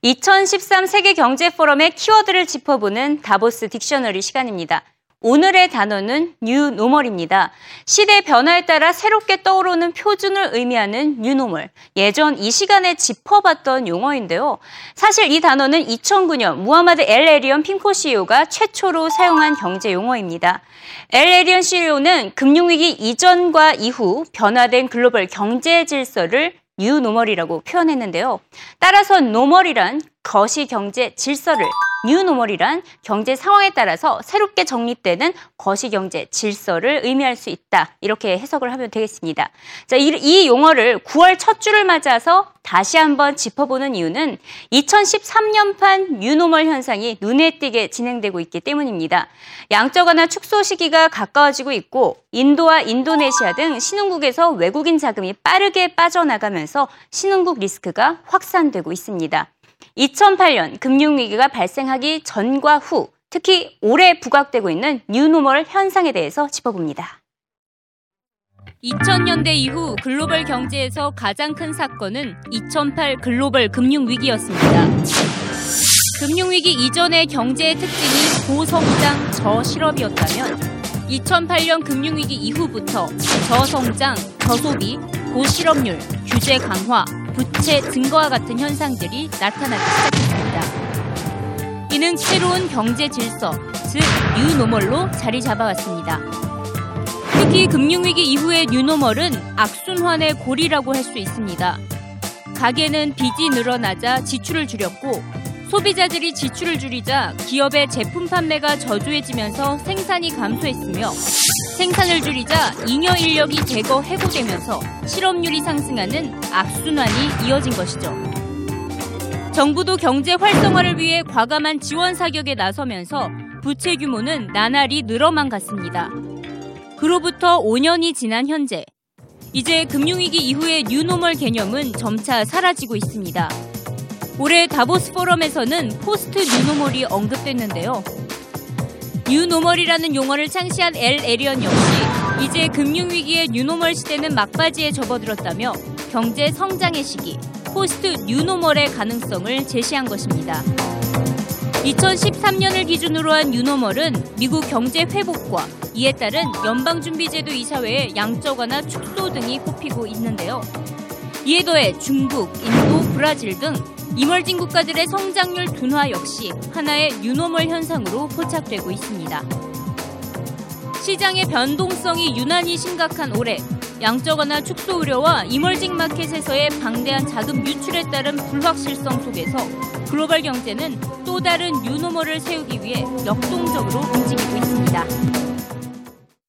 2013 세계 경제 포럼의 키워드를 짚어보는 다보스 dictionary 시간입니다. 오늘의 단어는 new normal입니다. 시대 변화에 따라 새롭게 떠오르는 표준을 의미하는 new normal. 예전 이 시간에 짚어봤던 용어인데요. 사실 이 단어는 2009년 무하마드 엘 에리언 핌코 CEO가 최초로 사용한 경제 용어입니다. 엘 에리언 CEO는 금융위기 이전과 이후 변화된 글로벌 경제 질서를 new normal이라고 표현했는데요. 따라서 normal이란 거시 경제 질서를 new normal이란 경제 상황에 따라서 새롭게 정립되는 거시경제 질서를 의미할 수 있다. 이렇게 해석을 하면 되겠습니다. 자, 이, 이 용어를 9월 첫 주를 맞아서 다시 한번 짚어보는 이유는 2013년판 new normal 현상이 눈에 띄게 진행되고 있기 때문입니다. 양적 완화 축소 시기가 가까워지고 있고 인도와 인도네시아 등 신흥국에서 외국인 자금이 빠르게 빠져나가면서 신흥국 리스크가 확산되고 있습니다. 2008년 금융위기가 발생하기 전과 후 특히 올해 부각되고 있는 뉴노멀 현상에 대해서 짚어봅니다. 2000년대 이후 글로벌 경제에서 가장 큰 사건은 2008 글로벌 금융위기였습니다. 금융위기 이전의 경제의 특징이 고성장 저실업이었다면 2008년 금융위기 이후부터 저성장, 저소비, 고실업률, 규제 강화, 부채 증거와 같은 현상들이 나타나기 시작했습니다. 이는 새로운 경제 질서, 즉 뉴노멀로 자리 잡아왔습니다. 특히 금융위기 이후의 뉴노멀은 악순환의 고리라고 할 수 있습니다. 가계는 빚이 늘어나자 지출을 줄였고 소비자들이 지출을 줄이자 기업의 제품 판매가 저조해지면서 생산이 감소했으며 생산을 줄이자 잉여 인력이 대거 해고되면서 실업률이 상승하는 악순환이 이어진 것이죠. 정부도 경제 활성화를 위해 과감한 지원 사격에 나서면서 부채 규모는 나날이 늘어만 갔습니다. 그로부터 5년이 지난 현재 이제 금융위기 이후의 new normal 개념은 점차 사라지고 있습니다. 올해 다보스 포럼에서는 post new normal이 언급됐는데요. new normal이라는 용어를 창시한 엘 에리언 역시 이제 금융위기의 new normal 시대는 막바지에 접어들었다며 경제 성장의 시기, post new normal의 가능성을 제시한 것입니다. 2013년을 기준으로 한 new normal은 미국 경제 회복과 이에 따른 연방준비제도 이사회의 양적 완화 축소 등이 꼽히고 있는데요. 이에 더해 중국, 인도, 브라질 등 emerging 국가들의 성장률 둔화 역시 하나의 new normal 현상으로 포착되고 있습니다. 시장의 변동성이 유난히 심각한 올해 양적 완화 축소 우려와 이멀징 마켓에서의 방대한 자금 유출에 따른 불확실성 속에서 글로벌 경제는 또 다른 뉴노멀을 세우기 위해 역동적으로 움직이고 있습니다.